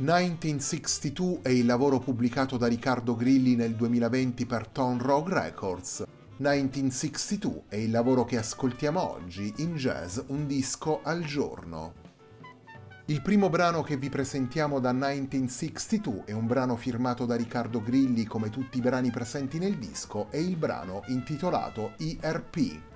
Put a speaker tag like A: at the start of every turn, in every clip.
A: 1962 è il lavoro pubblicato da Riccardo Grilli nel 2020 per Tone Rogue Records. 1962 è il lavoro che ascoltiamo oggi in jazz un disco al giorno. Il primo brano che vi presentiamo da 1962 è un brano firmato da Riccardo Grilli come tutti i brani presenti nel disco, è il brano intitolato ERP.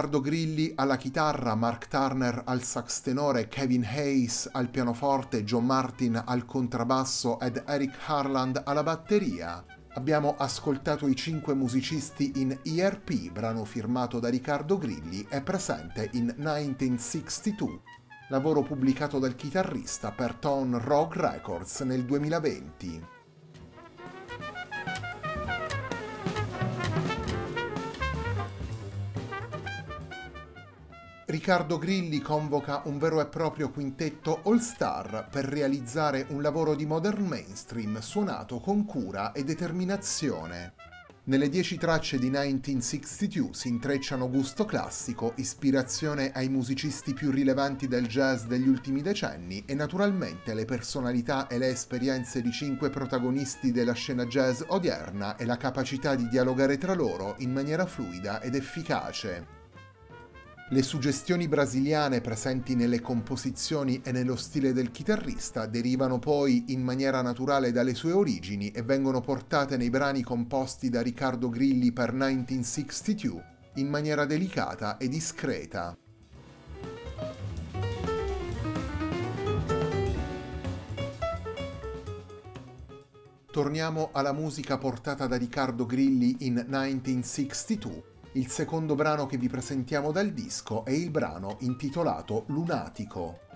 A: Riccardo Grilli alla chitarra, Mark Turner al sax tenore, Kevin Hayes al pianoforte, John Martin al contrabbasso ed Eric Harland alla batteria. Abbiamo ascoltato i cinque musicisti in ERP, brano firmato da Riccardo Grilli e presente in 1962, lavoro pubblicato dal chitarrista per Tone Rogue Records nel 2020. Riccardo Grilli convoca un vero e proprio quintetto all-star per realizzare un lavoro di modern mainstream suonato con cura e determinazione. Nelle dieci tracce di 1962 si intrecciano gusto classico, ispirazione ai musicisti più rilevanti del jazz degli ultimi decenni e naturalmente le personalità e le esperienze di cinque protagonisti della scena jazz odierna e la capacità di dialogare tra loro in maniera fluida ed efficace. Le suggestioni brasiliane presenti nelle composizioni e nello stile del chitarrista derivano poi in maniera naturale dalle sue origini e vengono portate nei brani composti da Riccardo Grilli per 1962 in maniera delicata e discreta. Torniamo alla musica portata da Riccardo Grilli in 1962 il secondo brano che vi presentiamo dal disco è il brano intitolato Lunatico.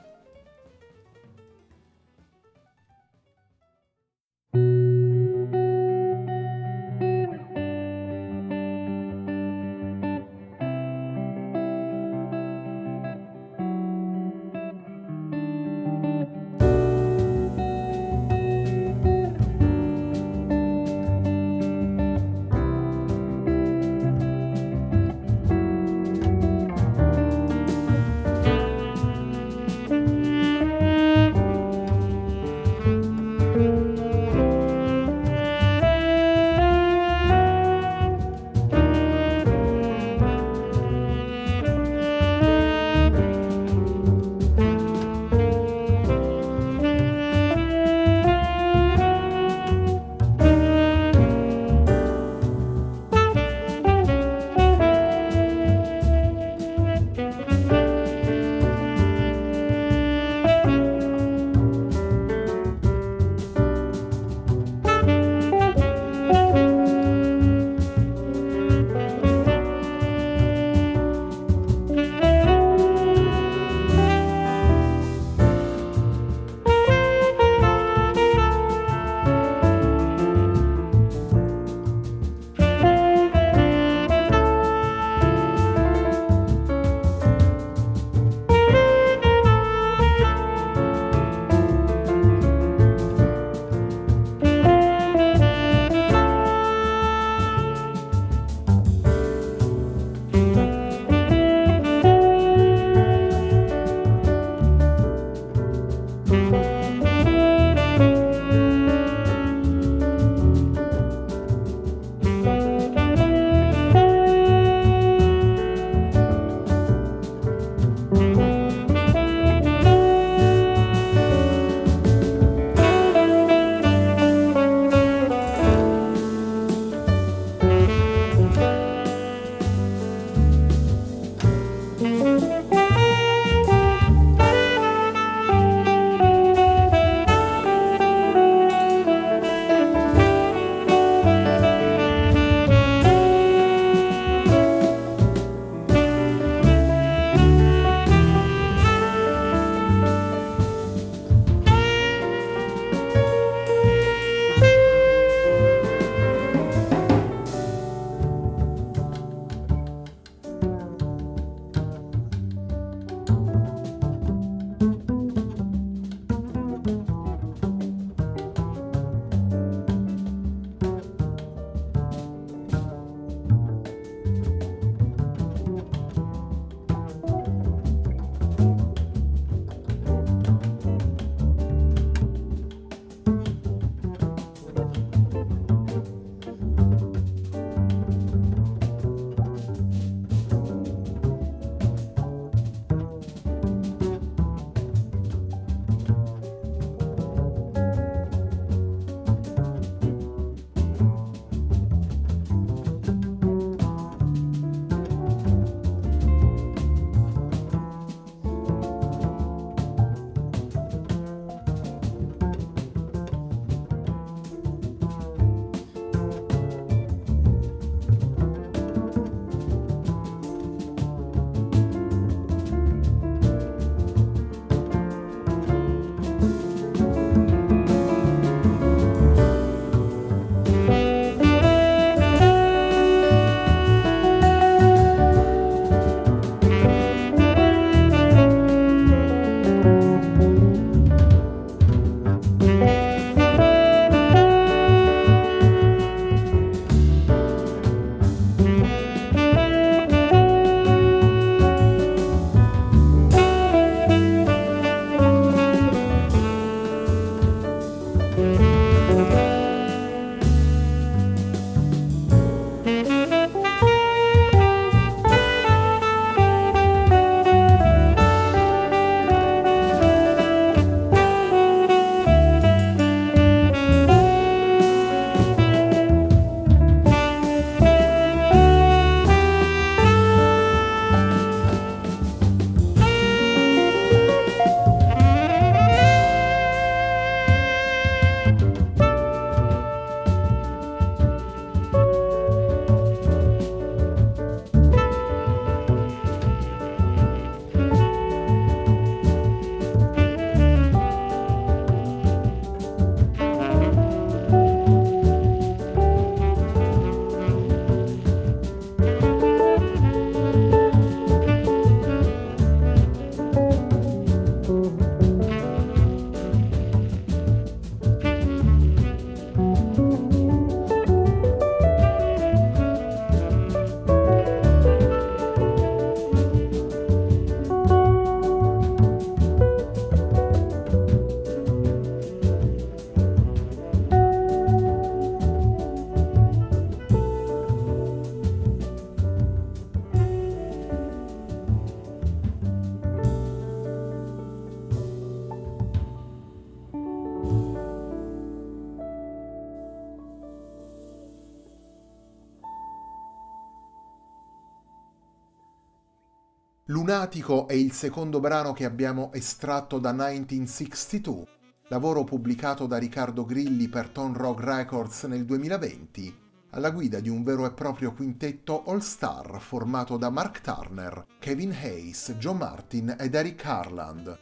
A: Lunatico è il secondo brano che abbiamo estratto da 1962, lavoro pubblicato da Riccardo Grilli per Tone Rock Records nel 2020, alla guida di un vero e proprio quintetto all-star formato da Mark Turner, Kevin Hayes, Joe Martin ed Eric Harland.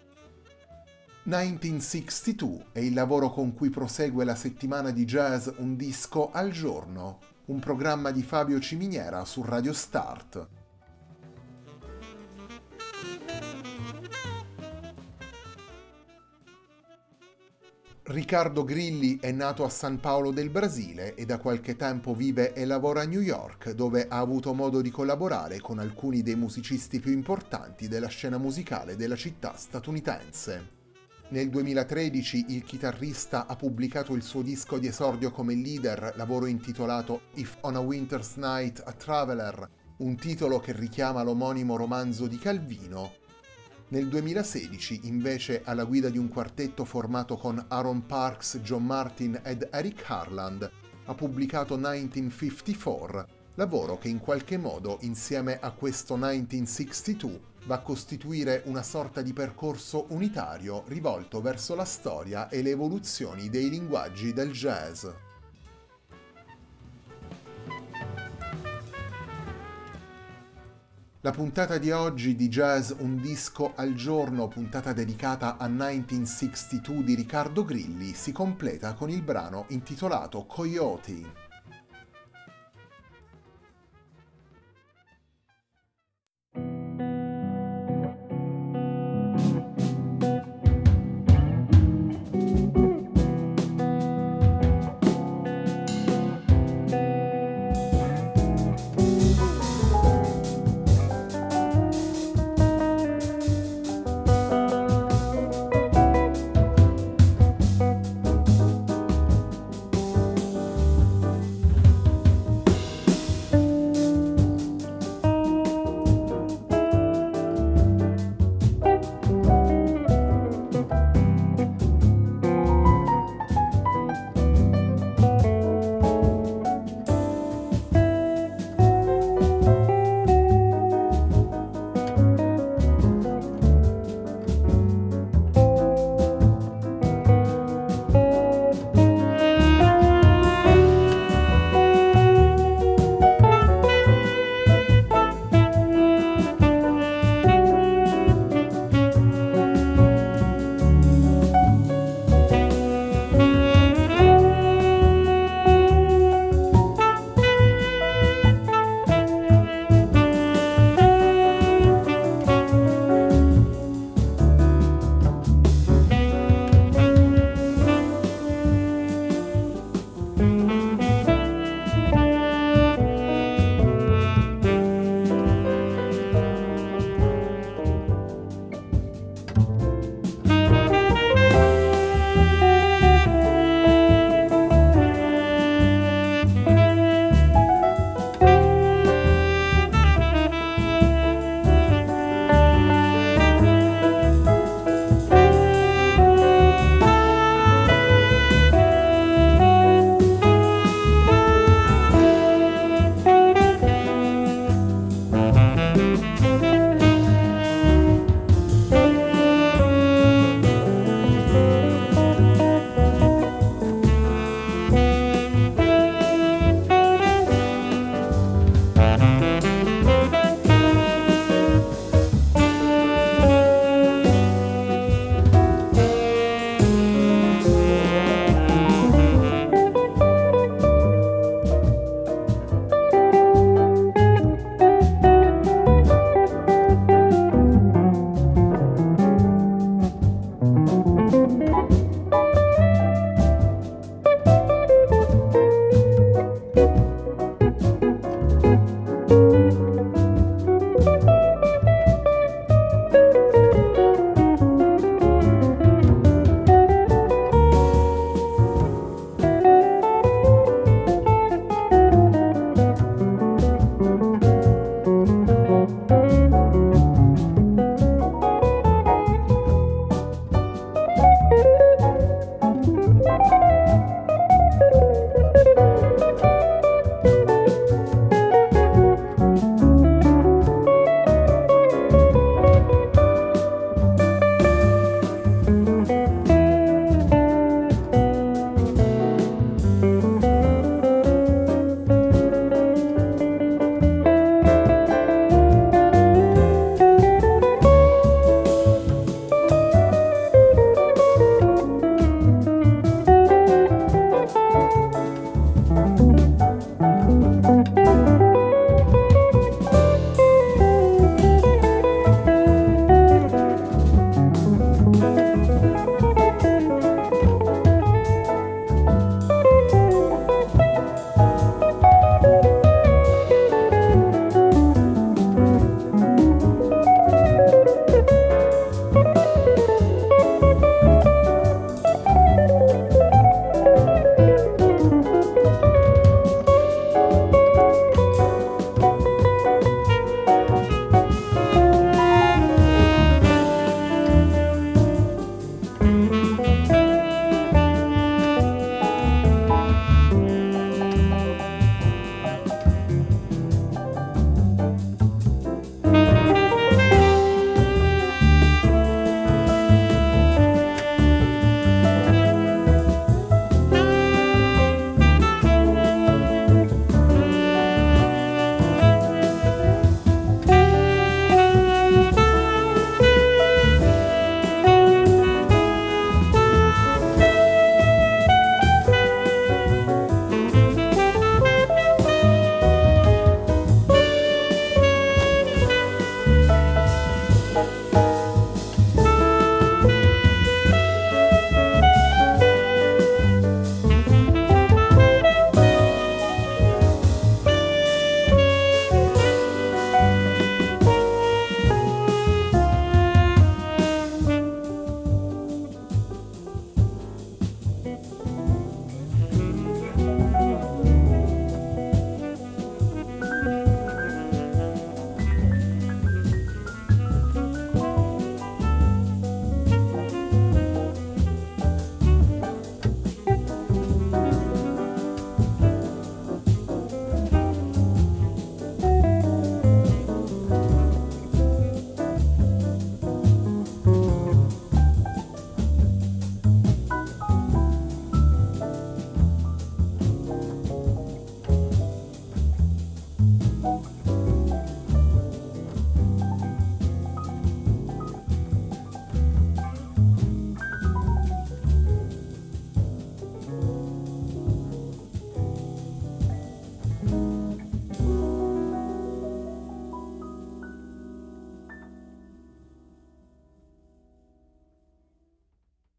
A: 1962 è il lavoro con cui prosegue la settimana di jazz Un disco al giorno, un programma di Fabio Ciminiera su Radio Start. Riccardo Grilli è nato a San Paolo del Brasile e da qualche tempo vive e lavora a New York, dove ha avuto modo di collaborare con alcuni dei musicisti più importanti della scena musicale della città statunitense. Nel 2013 il chitarrista ha pubblicato il suo disco di esordio come leader, lavoro intitolato If on a Winter's Night a Traveler, un titolo che richiama l'omonimo romanzo di Calvino, nel 2016, invece, alla guida di un quartetto formato con Aaron Parks, John Martin ed Eric Harland, ha pubblicato 1954, lavoro che in qualche modo, insieme a questo 1962, va a costituire una sorta di percorso unitario rivolto verso la storia e le evoluzioni dei linguaggi del jazz. La puntata di oggi di Jazz Un disco al giorno, puntata dedicata a 1962 di Riccardo Grilli, si completa con il brano intitolato Coyote.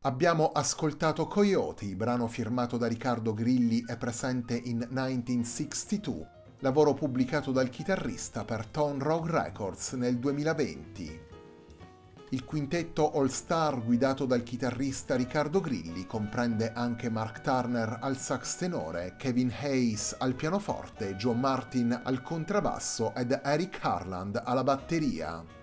A: Abbiamo ascoltato Coyote, brano firmato da Riccardo Grilli e presente in 1962, lavoro pubblicato dal chitarrista per Tone Rock Records nel 2020. Il quintetto All Star guidato dal chitarrista Riccardo Grilli comprende anche Mark Turner al sax tenore, Kevin Hayes al pianoforte, John Martin al contrabbasso ed Eric Harland alla batteria.